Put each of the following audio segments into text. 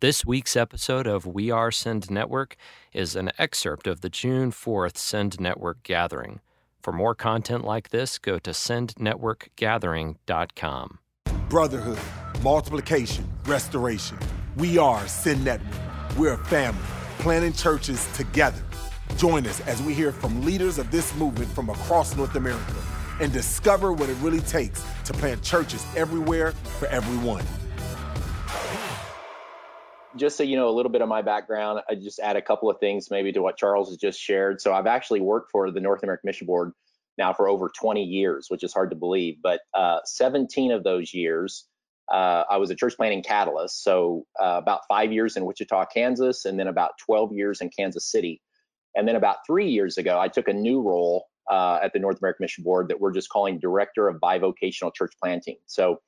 This week's episode of We Are Send Network is an excerpt of the June 4th Send Network gathering. For more content like this, go to sendnetworkgathering.com. Brotherhood, multiplication, restoration. We are Send Network. We're a family, planting churches together. Join us as we hear from leaders of this movement from across North America and discover what it really takes to plant churches everywhere for everyone. Just so you know a little bit of my background, I just add a couple of things maybe to what Charles has just shared. So I've actually worked for the North American Mission Board now for over 20 years, which is hard to believe. But uh, 17 of those years, uh, I was a church planting catalyst. So uh, about five years in Wichita, Kansas, and then about 12 years in Kansas City. And then about three years ago, I took a new role uh, at the North American Mission Board that we're just calling Director of Bivocational Church Planting. So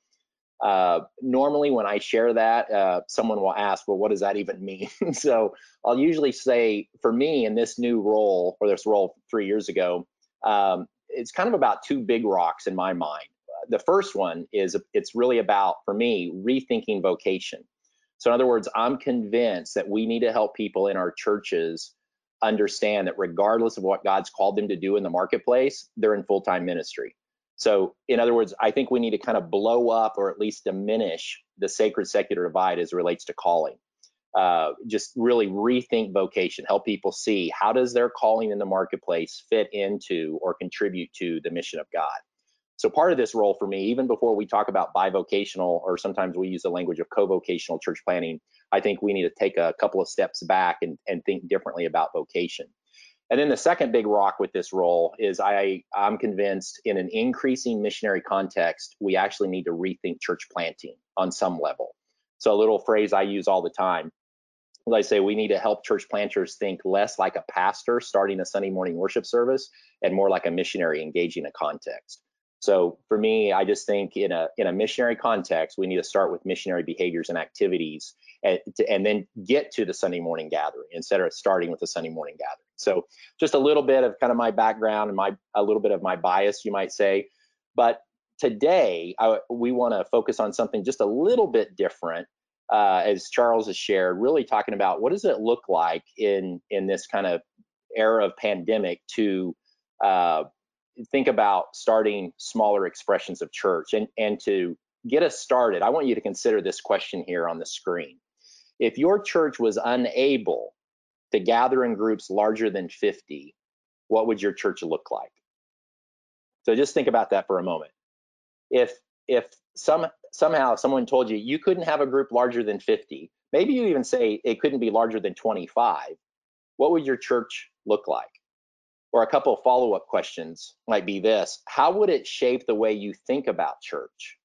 uh, normally when I share that, uh, someone will ask, well, what does that even mean? so I'll usually say, for me in this new role, or this role three years ago, um, it's kind of about two big rocks in my mind. The first one is it's really about, for me, rethinking vocation. So, in other words, I'm convinced that we need to help people in our churches understand that regardless of what God's called them to do in the marketplace, they're in full time ministry. So, in other words, I think we need to kind of blow up or at least diminish the sacred secular divide as it relates to calling. Uh, just really rethink vocation, help people see how does their calling in the marketplace fit into or contribute to the mission of God. So part of this role for me, even before we talk about bivocational, or sometimes we use the language of co-vocational church planting, I think we need to take a couple of steps back and, and think differently about vocation. And then the second big rock with this role is I, I'm convinced in an increasing missionary context, we actually need to rethink church planting on some level. So a little phrase I use all the time. As I say, we need to help church planters think less like a pastor starting a Sunday morning worship service and more like a missionary engaging a context. So for me, I just think in a in a missionary context, we need to start with missionary behaviors and activities, and, to, and then get to the Sunday morning gathering instead of starting with the Sunday morning gathering. So just a little bit of kind of my background and my a little bit of my bias, you might say. But today, I, we want to focus on something just a little bit different, uh, as Charles has shared. Really talking about what does it look like in in this kind of era of pandemic to uh, think about starting smaller expressions of church and and to get us started i want you to consider this question here on the screen if your church was unable to gather in groups larger than 50 what would your church look like? So just think about that for a moment. If if some somehow someone told you you couldn't have a group larger than 50 maybe you even say it couldn't be larger than 25 what would your church look like? Or a couple of follow-up questions might be this how would it shape the way you think about church?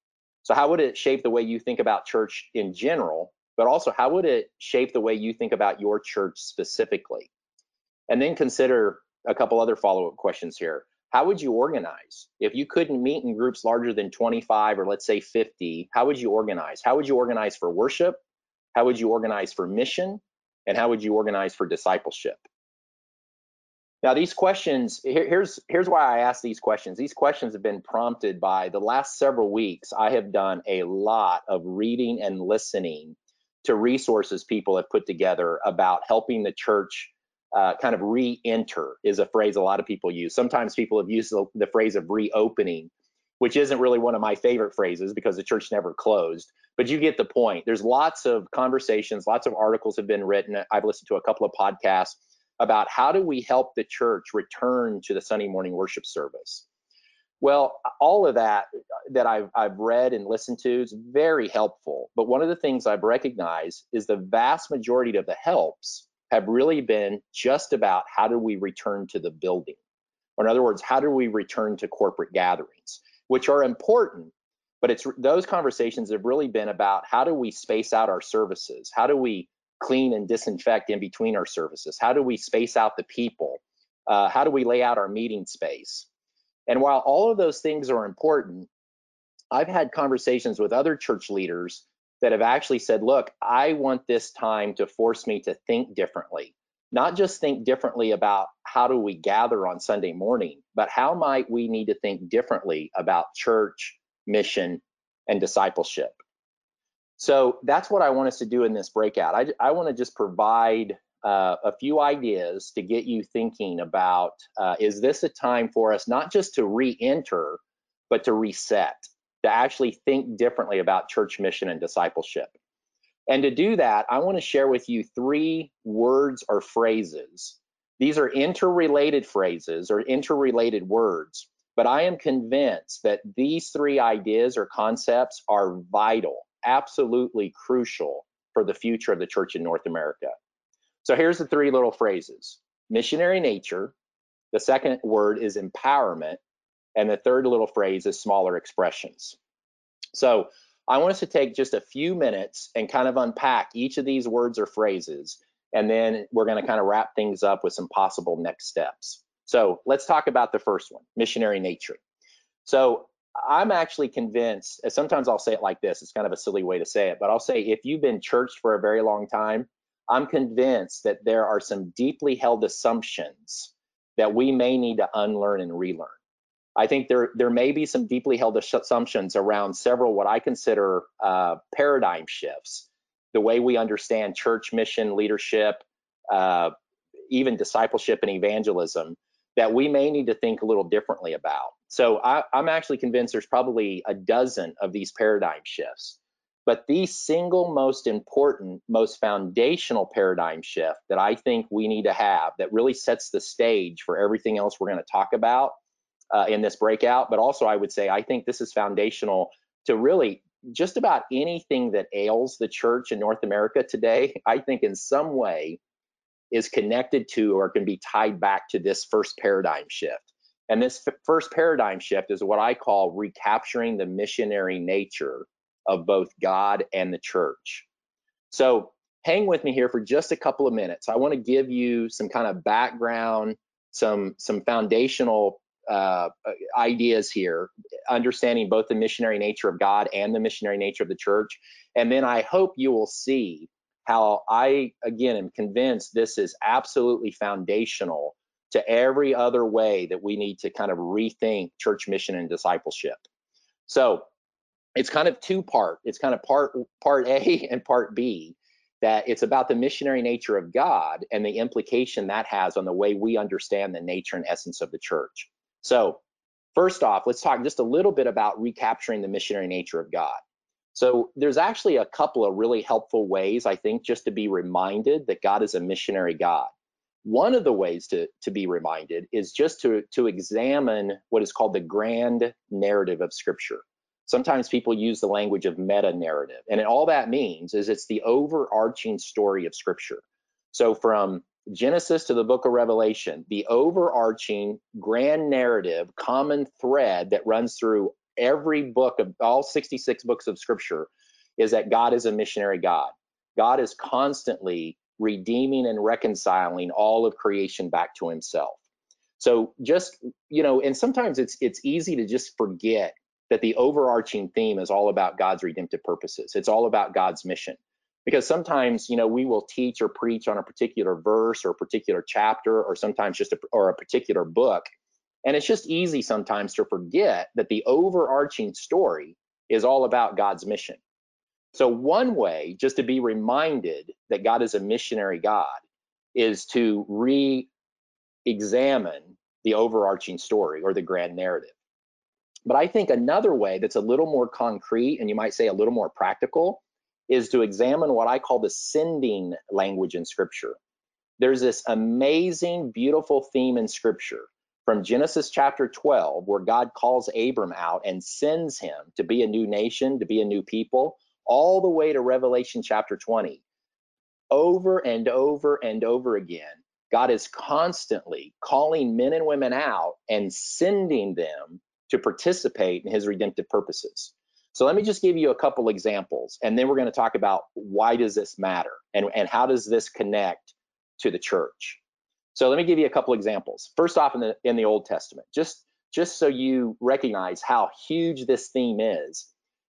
So how would it shape the way you think about church in general but also how would it shape the way you think about your church specifically? And then consider a couple other follow-up questions here. How would you organize? If you couldn't meet in groups larger than 25 or let's say 50 how would you organize? How would you organize for worship? How would you organize for mission? And how would you organize for discipleship? Now, these questions, here, here's, here's why I ask these questions. These questions have been prompted by the last several weeks. I have done a lot of reading and listening to resources people have put together about helping the church uh, kind of re-enter is a phrase a lot of people use. Sometimes people have used the, the phrase of reopening, which isn't really one of my favorite phrases because the church never closed. But you get the point. There's lots of conversations, lots of articles have been written. I've listened to a couple of podcasts about how do we help the church return to the Sunday morning worship service. Well, all of that that I've, I've read and listened to is very helpful. But one of the things I've recognized is the vast majority of the helps have really been just about how do we return to the building? Or in other words, how do we return to corporate gatherings, which are important, but it's those conversations have really been about how do we space out our services? How do we clean and disinfect in between our services? How do we space out the people? Uh, how do we lay out our meeting space? And while all of those things are important, I've had conversations with other church leaders that have actually said, look, I want this time to force me to think differently, not just think differently about how do we gather on Sunday morning, but how might we need to think differently about church, mission, and discipleship. So that's what I want us to do in this breakout. I, I want to just provide uh, a few ideas to get you thinking about uh, is this a time for us not just to re enter, but to reset, to actually think differently about church mission and discipleship. And to do that, I want to share with you three words or phrases. These are interrelated phrases or interrelated words, but I am convinced that these three ideas or concepts are vital, absolutely crucial for the future of the church in North America. So here's the three little phrases missionary nature. The second word is empowerment. And the third little phrase is smaller expressions. So I want us to take just a few minutes and kind of unpack each of these words or phrases. And then we're going to kind of wrap things up with some possible next steps. So let's talk about the first one missionary nature. So I'm actually convinced, sometimes I'll say it like this, it's kind of a silly way to say it, but I'll say if you've been churched for a very long time, I'm convinced that there are some deeply held assumptions that we may need to unlearn and relearn. I think there there may be some deeply held assumptions around several what I consider uh, paradigm shifts, the way we understand church mission, leadership, uh, even discipleship and evangelism, that we may need to think a little differently about. So I, I'm actually convinced there's probably a dozen of these paradigm shifts. But the single most important, most foundational paradigm shift that I think we need to have that really sets the stage for everything else we're going to talk about uh, in this breakout. But also, I would say I think this is foundational to really just about anything that ails the church in North America today. I think in some way is connected to or can be tied back to this first paradigm shift. And this f- first paradigm shift is what I call recapturing the missionary nature of both God and the church. So hang with me here for just a couple of minutes. I want to give you some kind of background, some some foundational uh, ideas here, understanding both the missionary nature of God and the missionary nature of the church. And then I hope you will see how I, again, am convinced this is absolutely foundational to every other way that we need to kind of rethink church mission and discipleship. So it's kind of two part. It's kind of part part A and part B that it's about the missionary nature of God and the implication that has on the way we understand the nature and essence of the church. So, first off, let's talk just a little bit about recapturing the missionary nature of God. So, there's actually a couple of really helpful ways, I think, just to be reminded that God is a missionary God. One of the ways to, to be reminded is just to, to examine what is called the grand narrative of Scripture. Sometimes people use the language of meta narrative, and all that means is it's the overarching story of Scripture. So, from Genesis to the book of Revelation, the overarching grand narrative, common thread that runs through every book of all 66 books of scripture is that God is a missionary God. God is constantly redeeming and reconciling all of creation back to himself. So just, you know, and sometimes it's it's easy to just forget that the overarching theme is all about God's redemptive purposes. It's all about God's mission because sometimes you know we will teach or preach on a particular verse or a particular chapter or sometimes just a, or a particular book and it's just easy sometimes to forget that the overarching story is all about God's mission. So one way just to be reminded that God is a missionary God is to re-examine the overarching story or the grand narrative. But I think another way that's a little more concrete and you might say a little more practical is to examine what I call the sending language in scripture. There's this amazing, beautiful theme in scripture from Genesis chapter 12, where God calls Abram out and sends him to be a new nation, to be a new people, all the way to Revelation chapter 20. Over and over and over again, God is constantly calling men and women out and sending them to participate in his redemptive purposes. So let me just give you a couple examples, and then we're going to talk about why does this matter and, and how does this connect to the church. So let me give you a couple examples. First off, in the in the Old Testament, just just so you recognize how huge this theme is,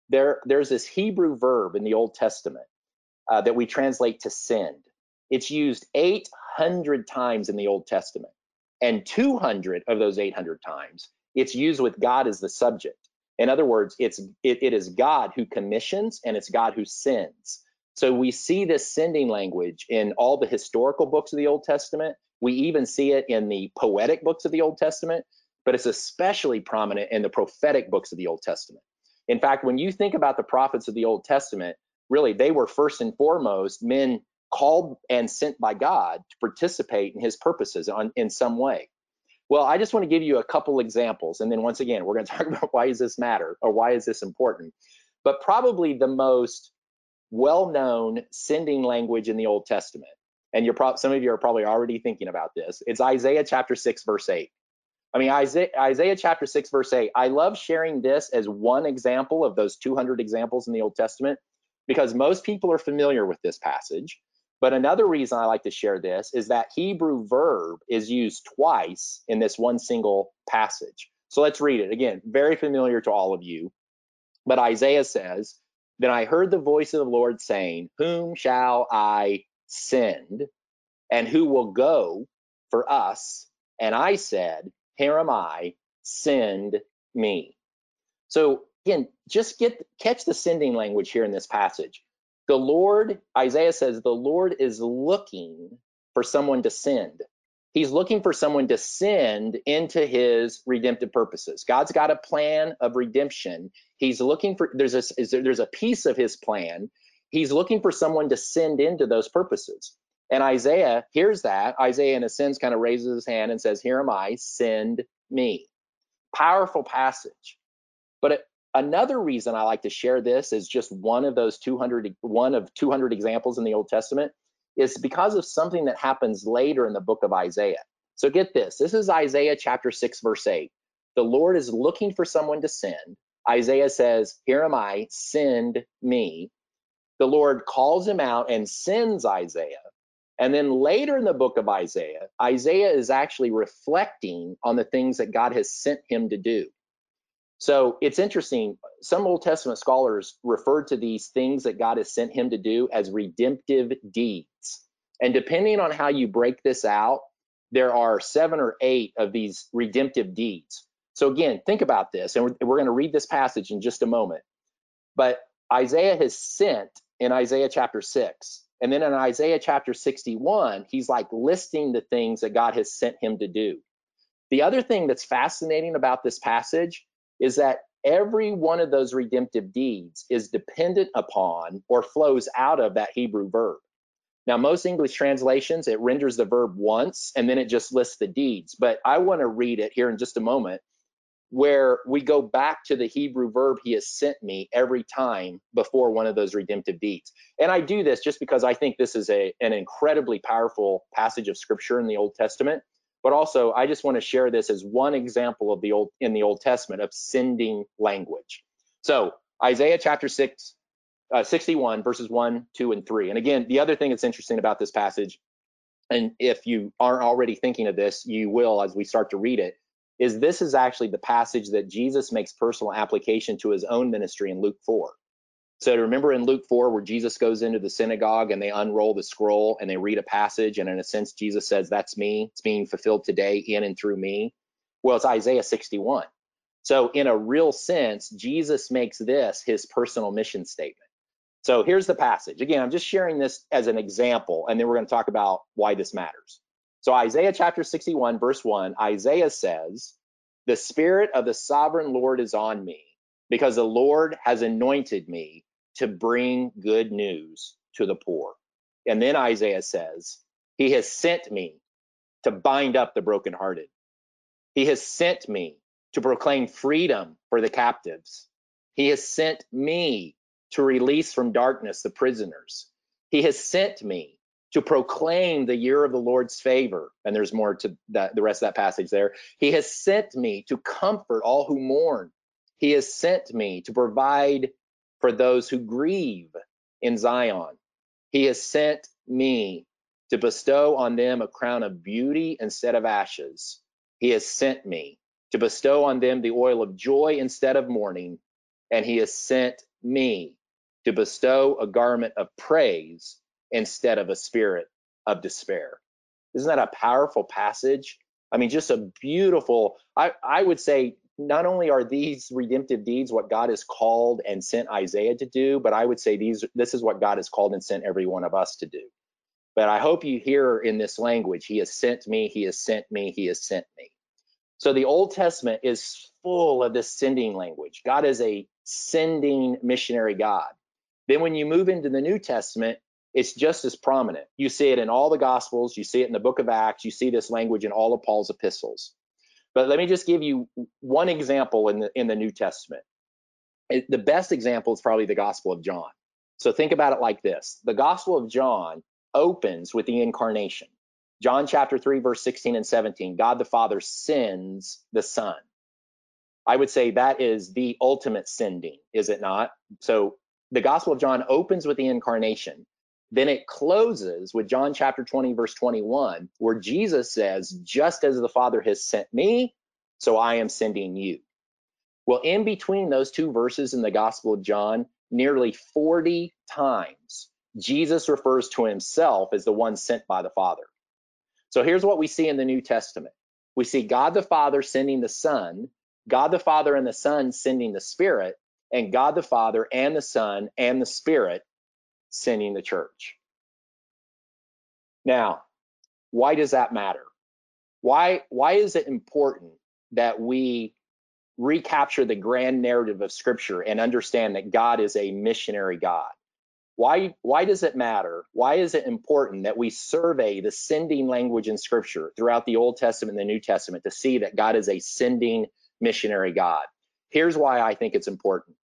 there there's this Hebrew verb in the Old Testament uh, that we translate to send. It's used 800 times in the Old Testament, and 200 of those 800 times it's used with God as the subject. In other words, it's it, it is God who commissions and it's God who sends. So we see this sending language in all the historical books of the Old Testament. We even see it in the poetic books of the Old Testament, but it's especially prominent in the prophetic books of the Old Testament. In fact, when you think about the prophets of the Old Testament, really they were first and foremost men called and sent by God to participate in his purposes on, in some way. Well, I just want to give you a couple examples. And then once again, we're going to talk about why does this matter or why is this important? But probably the most well-known sending language in the Old Testament, and you're pro- some of you are probably already thinking about this. It's Isaiah chapter 6, verse 8. I mean, Isaiah, Isaiah chapter 6, verse 8. I love sharing this as one example of those 200 examples in the Old Testament because most people are familiar with this passage. But another reason I like to share this is that Hebrew verb is used twice in this one single passage. So let's read it. Again, very familiar to all of you. But Isaiah says, Then I heard the voice of the Lord saying, Whom shall I send? And who will go for us? And I said, Here am I, send me. So again, just get catch the sending language here in this passage. The Lord, Isaiah says, the Lord is looking for someone to send. He's looking for someone to send into his redemptive purposes. God's got a plan of redemption. He's looking for there's a there's a piece of his plan. He's looking for someone to send into those purposes. And Isaiah hears that. Isaiah, in a sense, kind of raises his hand and says, Here am I, send me. Powerful passage. But it, Another reason I like to share this is just one of those 200, one of 200 examples in the Old Testament is because of something that happens later in the book of Isaiah. So get this. This is Isaiah chapter 6, verse 8. The Lord is looking for someone to send. Isaiah says, Here am I, send me. The Lord calls him out and sends Isaiah. And then later in the book of Isaiah, Isaiah is actually reflecting on the things that God has sent him to do. So it's interesting. Some Old Testament scholars refer to these things that God has sent him to do as redemptive deeds. And depending on how you break this out, there are seven or eight of these redemptive deeds. So again, think about this, and we're, we're going to read this passage in just a moment. But Isaiah has sent in Isaiah chapter 6. And then in Isaiah chapter 61, he's like listing the things that God has sent him to do. The other thing that's fascinating about this passage is that every one of those redemptive deeds is dependent upon or flows out of that Hebrew verb. Now, most English translations, it renders the verb once and then it just lists the deeds. But I want to read it here in just a moment where we go back to the Hebrew verb he has sent me every time before one of those redemptive deeds. And I do this just because I think this is a, an incredibly powerful passage of scripture in the Old Testament but also I just want to share this as one example of the old in the Old Testament of sending language. So Isaiah chapter 6, uh, 61 verses 1, 2, and 3. And again, the other thing that's interesting about this passage, and if you aren't already thinking of this, you will as we start to read it, is this is actually the passage that Jesus makes personal application to his own ministry in Luke 4. So remember in Luke 4 where Jesus goes into the synagogue and they unroll the scroll and they read a passage and in a sense Jesus says that's me. It's being fulfilled today in and through me. Well, it's Isaiah 61. So in a real sense, Jesus makes this his personal mission statement. So here's the passage. Again, I'm just sharing this as an example and then we're going to talk about why this matters. So Isaiah chapter 61 verse 1, Isaiah says, "The spirit of the sovereign Lord is on me because the Lord has anointed me to bring good news to the poor. And then Isaiah says, He has sent me to bind up the brokenhearted. He has sent me to proclaim freedom for the captives. He has sent me to release from darkness the prisoners. He has sent me to proclaim the year of the Lord's favor. And there's more to that, the rest of that passage there. He has sent me to comfort all who mourn. He has sent me to provide for those who grieve in Zion. He has sent me to bestow on them a crown of beauty instead of ashes. He has sent me to bestow on them the oil of joy instead of mourning. And he has sent me to bestow a garment of praise instead of a spirit of despair. Isn't that a powerful passage? I mean, just a beautiful, I, I would say not only are these redemptive deeds what God has called and sent Isaiah to do, but I would say these this is what God has called and sent every one of us to do. But I hope you hear in this language, He has sent me, He has sent me, He has sent me. So the Old Testament is full of this sending language. God is a sending missionary God. Then when you move into the New Testament, it's just as prominent. You see it in all the Gospels, you see it in the book of Acts, you see this language in all of Paul's epistles. But let me just give you one example in the in the New Testament. It, the best example is probably the Gospel of John. So think about it like this. The Gospel of John opens with the incarnation. John chapter 3 verse 16 and 17. God the Father sends the Son. I would say that is the ultimate sending, is it not? So the Gospel of John opens with the incarnation. Then it closes with John chapter 20, verse 21, where Jesus says, Just as the Father has sent me, so I am sending you. Well, in between those two verses in the Gospel of John, nearly 40 times, Jesus refers to himself as the one sent by the Father. So here's what we see in the New Testament we see God the Father sending the Son, God the Father and the Son sending the Spirit, and God the Father and the Son and the Spirit sending the church. Now, why does that matter? Why why is it important that we recapture the grand narrative of scripture and understand that God is a missionary God? Why why does it matter? Why is it important that we survey the sending language in scripture throughout the Old Testament and the New Testament to see that God is a sending missionary God? Here's why I think it's important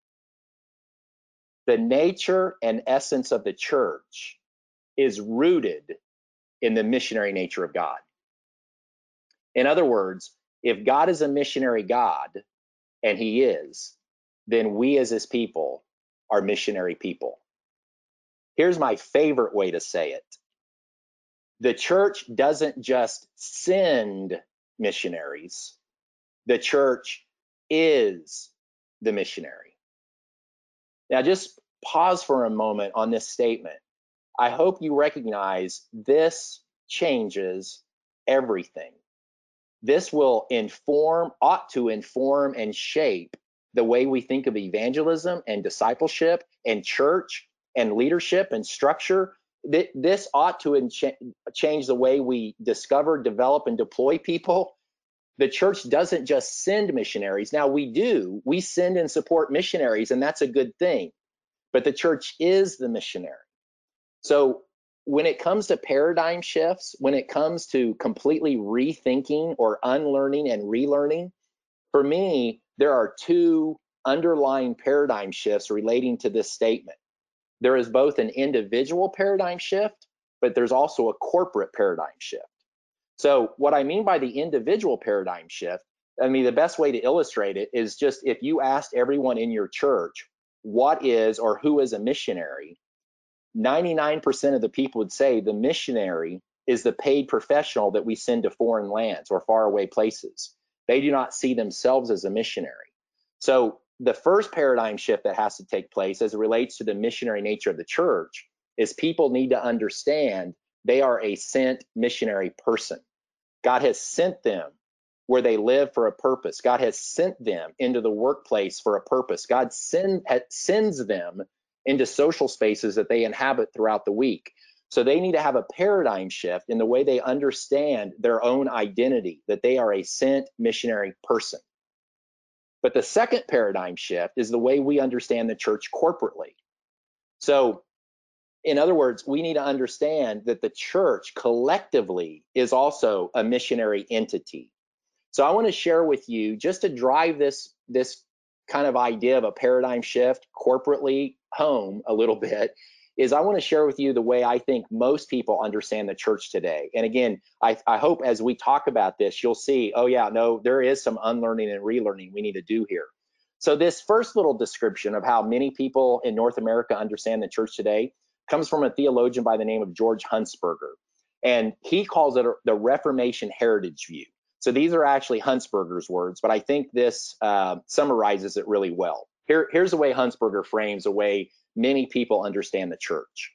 the nature and essence of the church is rooted in the missionary nature of God. In other words, if God is a missionary God, and he is, then we as his people are missionary people. Here's my favorite way to say it the church doesn't just send missionaries, the church is the missionary. Now, just pause for a moment on this statement. I hope you recognize this changes everything. This will inform, ought to inform and shape the way we think of evangelism and discipleship and church and leadership and structure. This ought to change the way we discover, develop, and deploy people. The church doesn't just send missionaries. Now we do, we send and support missionaries, and that's a good thing. But the church is the missionary. So when it comes to paradigm shifts, when it comes to completely rethinking or unlearning and relearning, for me, there are two underlying paradigm shifts relating to this statement. There is both an individual paradigm shift, but there's also a corporate paradigm shift. So, what I mean by the individual paradigm shift, I mean, the best way to illustrate it is just if you asked everyone in your church what is or who is a missionary, 99% of the people would say the missionary is the paid professional that we send to foreign lands or faraway places. They do not see themselves as a missionary. So, the first paradigm shift that has to take place as it relates to the missionary nature of the church is people need to understand they are a sent missionary person. God has sent them where they live for a purpose. God has sent them into the workplace for a purpose. God send, sends them into social spaces that they inhabit throughout the week. So they need to have a paradigm shift in the way they understand their own identity, that they are a sent missionary person. But the second paradigm shift is the way we understand the church corporately. So in other words, we need to understand that the church collectively is also a missionary entity. So I want to share with you just to drive this this kind of idea of a paradigm shift corporately home a little bit is I want to share with you the way I think most people understand the church today. And again, I, I hope as we talk about this, you'll see, oh yeah, no, there is some unlearning and relearning we need to do here. So this first little description of how many people in North America understand the church today comes from a theologian by the name of George Hunsberger. And he calls it the Reformation heritage view. So these are actually Hunsberger's words, but I think this uh, summarizes it really well. Here, here's the way Hunsberger frames the way many people understand the church.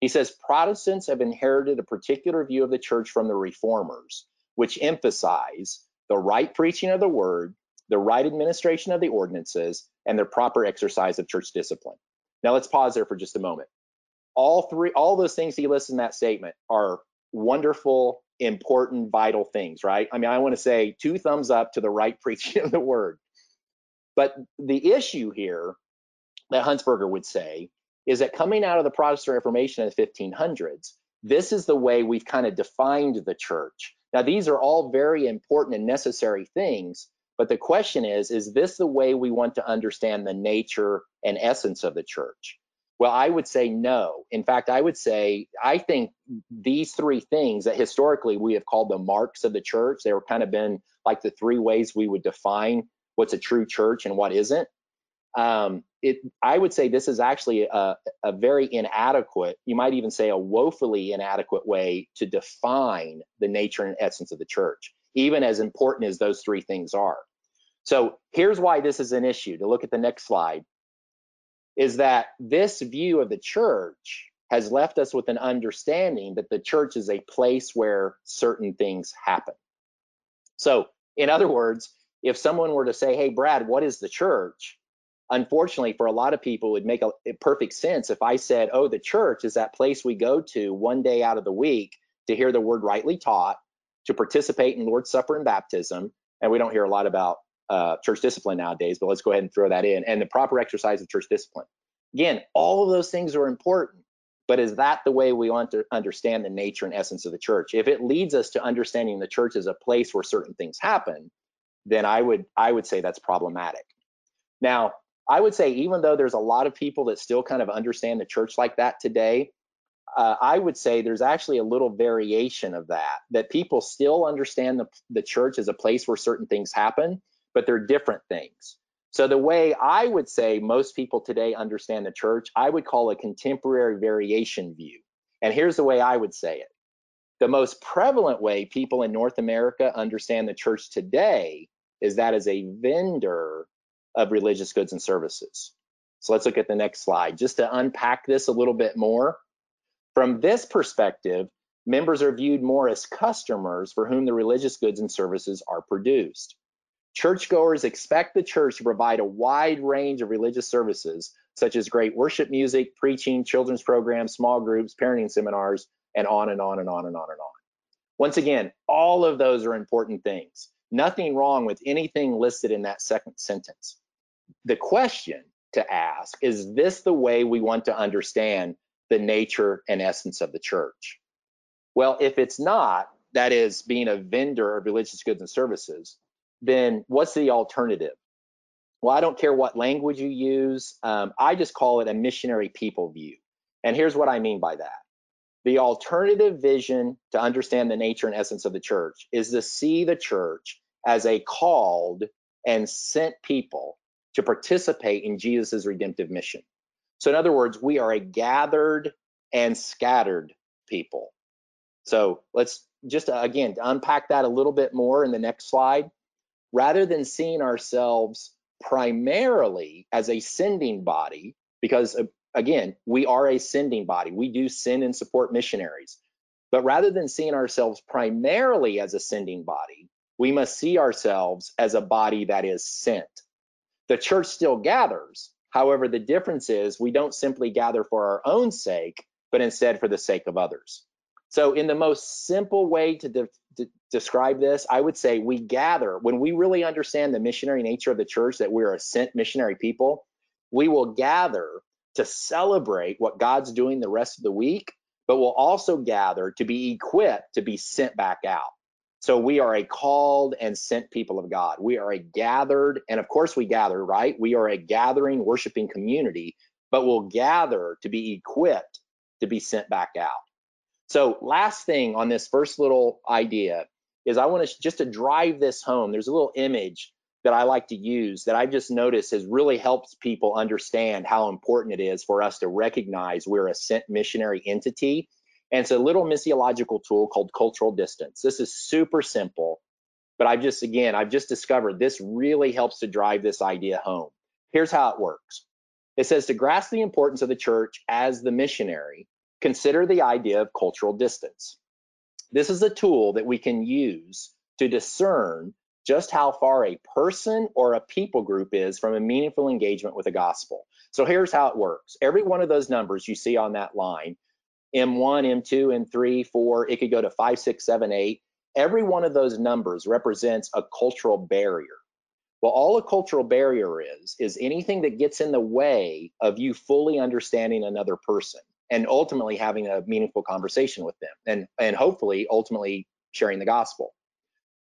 He says Protestants have inherited a particular view of the church from the reformers, which emphasize the right preaching of the word, the right administration of the ordinances, and the proper exercise of church discipline. Now let's pause there for just a moment. All three, all those things he lists in that statement are wonderful, important, vital things, right? I mean, I want to say two thumbs up to the right preaching of the word. But the issue here that Hunsberger would say is that coming out of the Protestant Reformation in the 1500s, this is the way we've kind of defined the church. Now, these are all very important and necessary things, but the question is is this the way we want to understand the nature and essence of the church? Well, I would say no. In fact, I would say I think these three things that historically we have called the marks of the church, they were kind of been like the three ways we would define what's a true church and what isn't um, it, I would say this is actually a, a, very inadequate, you might even say a woefully inadequate way to define the nature and essence of the church, even as important as those three things are. So here's why this is an issue. To look at the next slide, is that this view of the church has left us with an understanding that the church is a place where certain things happen. So, in other words, if someone were to say, Hey, Brad, what is the church? unfortunately for a lot of people it would make a, a, perfect sense if i said oh the church is that place we go to one day out of the week to hear the word rightly taught to participate in lord's supper and baptism and we don't hear a lot about uh, church discipline nowadays but let's go ahead and throw that in and the proper exercise of church discipline. Again all of those things are important but is that the way we want to understand the nature and essence of the church? If it leads us to understanding the church as a place where certain things happen then i would i would say that's problematic. Now I would say, even though there's a lot of people that still kind of understand the church like that today, uh, I would say there's actually a little variation of that, that people still understand the, the church as a place where certain things happen, but they're different things. So, the way I would say most people today understand the church, I would call a contemporary variation view. And here's the way I would say it the most prevalent way people in North America understand the church today is that as a vendor of religious goods and services. So let's look at the next slide. Just to unpack this a little bit more, from this perspective, members are viewed more as customers for whom the religious goods and services are produced. Churchgoers expect the church to provide a wide range of religious services, such as great worship music, preaching, children's programs, small groups, parenting seminars, and on and on and on and on and on. Once again, all of those are important things. Nothing wrong with anything listed in that second sentence the question to ask is this the way we want to understand the nature and essence of the church? Well, if it's not, that is being a vendor of religious goods and services, then what's the alternative? Well, I don't care what language you use. Um, I just call it a missionary people view. And here's what I mean by that. The alternative vision to understand the nature and essence of the church is to see the church as a called and sent people to participate in Jesus' redemptive mission. So, in other words, we are a gathered and scattered people. So, let's just uh, again unpack that a little bit more in the next slide. Rather than seeing ourselves primarily as a sending body, because uh, again, we are a sending body, we do send and support missionaries. But rather than seeing ourselves primarily as a sending body, we must see ourselves as a body that is sent. The church still gathers. However, the difference is we don't simply gather for our own sake, but instead for the sake of others. So, in the most simple way to, de- to, describe this, I would say we gather when we really understand the missionary nature of the church, that we're a sent missionary people, we will gather to celebrate what God's doing the rest of the week, but we'll also gather to be equipped to be sent back out. So we are a called and sent people of God. We are a gathered, and of course we gather, right? We are a gathering, worshiping community, but we'll gather to be equipped to be sent back out. So last thing on this first little idea is I want to just to drive this home. There's a little image that I like to use that I've just noticed has really helped people understand how important it is for us to recognize we're a sent missionary entity and it's a little missiological tool called cultural distance. This is super simple, but I've just, again, I've just discovered this really helps to drive this idea home. Here's how it works it says to grasp the importance of the church as the missionary, consider the idea of cultural distance. This is a tool that we can use to discern just how far a person or a people group is from a meaningful engagement with the gospel. So here's how it works. Every one of those numbers you see on that line, M1, M2, M3, 4, it could go to 5, 6, 7, 8. Every one of those numbers represents a cultural barrier. Well, all a cultural barrier is, is anything that gets in the way of you fully understanding another person and ultimately having a meaningful conversation with them and, and hopefully ultimately sharing the gospel.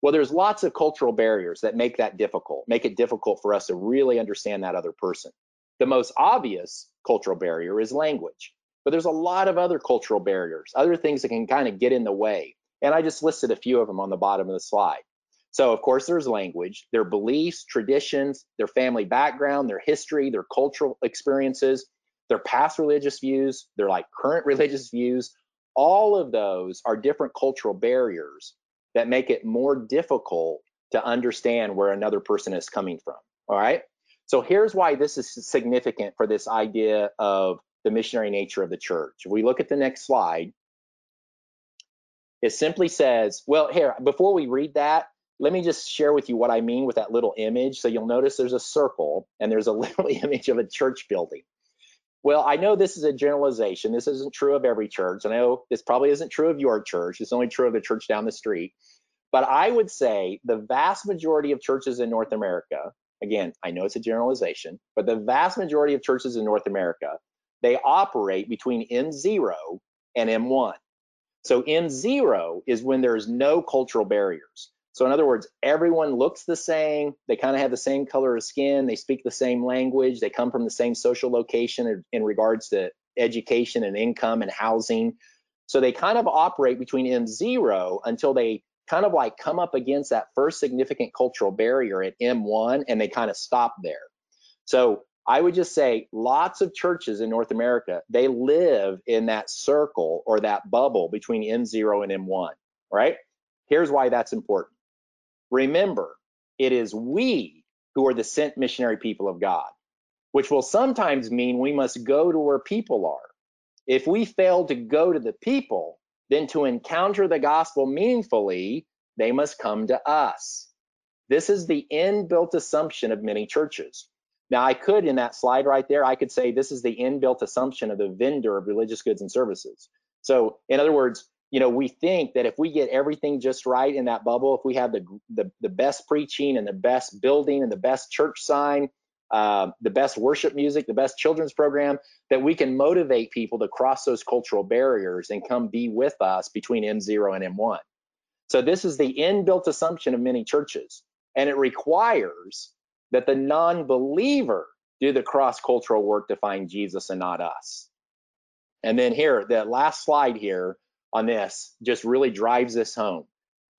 Well, there's lots of cultural barriers that make that difficult, make it difficult for us to really understand that other person. The most obvious cultural barrier is language, but there's a lot of other cultural barriers, other things that can kind of get in the way. And I just listed a few of them on the bottom of the slide. So, of course, there's language, their beliefs, traditions, their family background, their history, their cultural experiences, their past religious views, their like current religious views. All of those are different cultural barriers that make it more difficult to understand where another person is coming from. All right. So here's why this is significant for this idea of the missionary nature of the church. If we look at the next slide, it simply says, well, here, before we read that, let me just share with you what I mean with that little image. So you'll notice there's a circle and there's a little image of a church building. Well, I know this is a generalization. This isn't true of every church. I know this probably isn't true of your church. It's only true of the church down the street. But I would say the vast majority of churches in North America, again, I know it's a generalization, but the vast majority of churches in North America, they operate between M0 and M1. So M0 is when there's no cultural barriers. So in other words, everyone looks the same. They kind of have the same color of skin. They speak the same language. They come from the same social location in, in regards to education and income and housing. So they kind of operate between M0 until they kind of like come up against that first significant cultural barrier at M1 and they kind of stop there. So I would just say lots of churches in North America, they live in that circle or that bubble between M0 and M1, right? Here's why that's important. Remember, it is we who are the sent missionary people of God, which will sometimes mean we must go to where people are. If we fail to go to the people, then to encounter the gospel meaningfully, they must come to us. This is the inbuilt assumption of many churches. Now, I could, in that slide right there, I could say this is the inbuilt assumption of the vendor of religious goods and services. So, in other words, you know, we think that if we get everything just right in that bubble, if we have the, the, the best preaching and the best building and the best church sign, uh, the best worship music, the best children's program, that we can motivate people to cross those cultural barriers and come be with us between M0 and M1. So this is the inbuilt assumption of many churches, and it requires that the non-believer do the cross-cultural work to find Jesus and not us. And then here, the last slide here on this just really drives this home.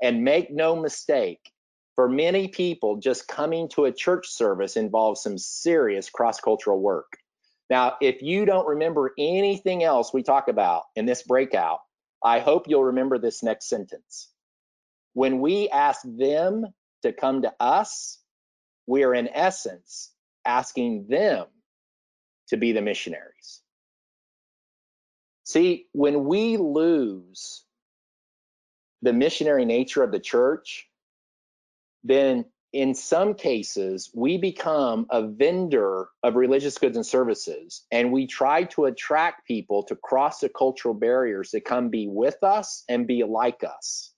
And make no mistake, for many people, just coming to a church service involves some serious cross cultural work. Now, if you don't remember anything else we talk about in this breakout, I hope you'll remember this next sentence. When we ask them to come to us, we are in essence asking them to be the missionaries. See, when we lose the missionary nature of the church, then in some cases, we become a vendor of religious goods and services, and we try to attract people to cross the cultural barriers to come be with us and be like us.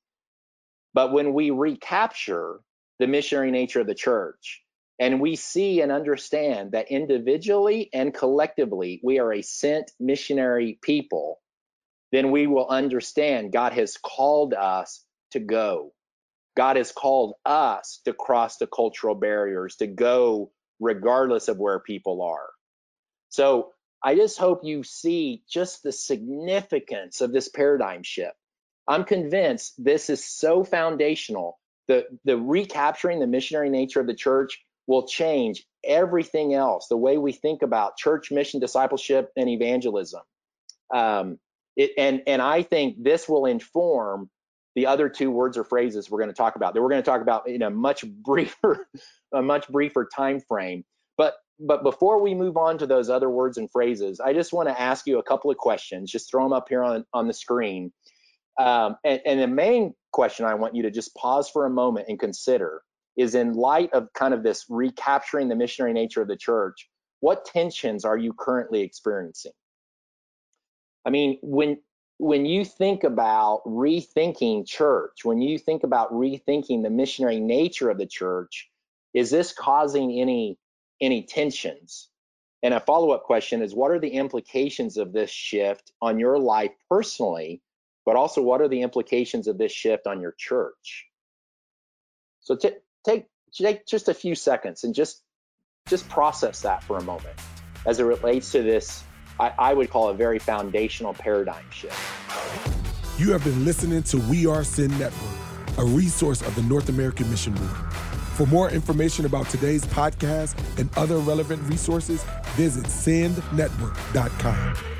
But when we recapture the missionary nature of the church, and we see and understand that individually and collectively we are a sent missionary people, then we will understand God has called us to go. God has called us to cross the cultural barriers, to go regardless of where people are. So I just hope you see just the significance of this paradigm shift. I'm convinced this is so foundational. The, the recapturing the missionary nature of the church will change everything else, the way we think about church mission, discipleship, and evangelism. Um, it, and, and I think this will inform the other two words or phrases we're going to talk about that we're going to talk about in a much briefer, a much briefer time frame. But but before we move on to those other words and phrases, I just want to ask you a couple of questions. Just throw them up here on on the screen. Um, and, and the main question I want you to just pause for a moment and consider is in light of kind of this recapturing the missionary nature of the church, what tensions are you currently experiencing? I mean, when when you think about rethinking church, when you think about rethinking the missionary nature of the church, is this causing any any tensions? And a follow-up question is what are the implications of this shift on your life personally, but also what are the implications of this shift on your church? So t- take take just a few seconds and just just process that for a moment as it relates to this I, I would call a very foundational paradigm shift. You have been listening to We Are Send Network, a resource of the North American Mission Board. For more information about today's podcast and other relevant resources, visit sendnetwork.com.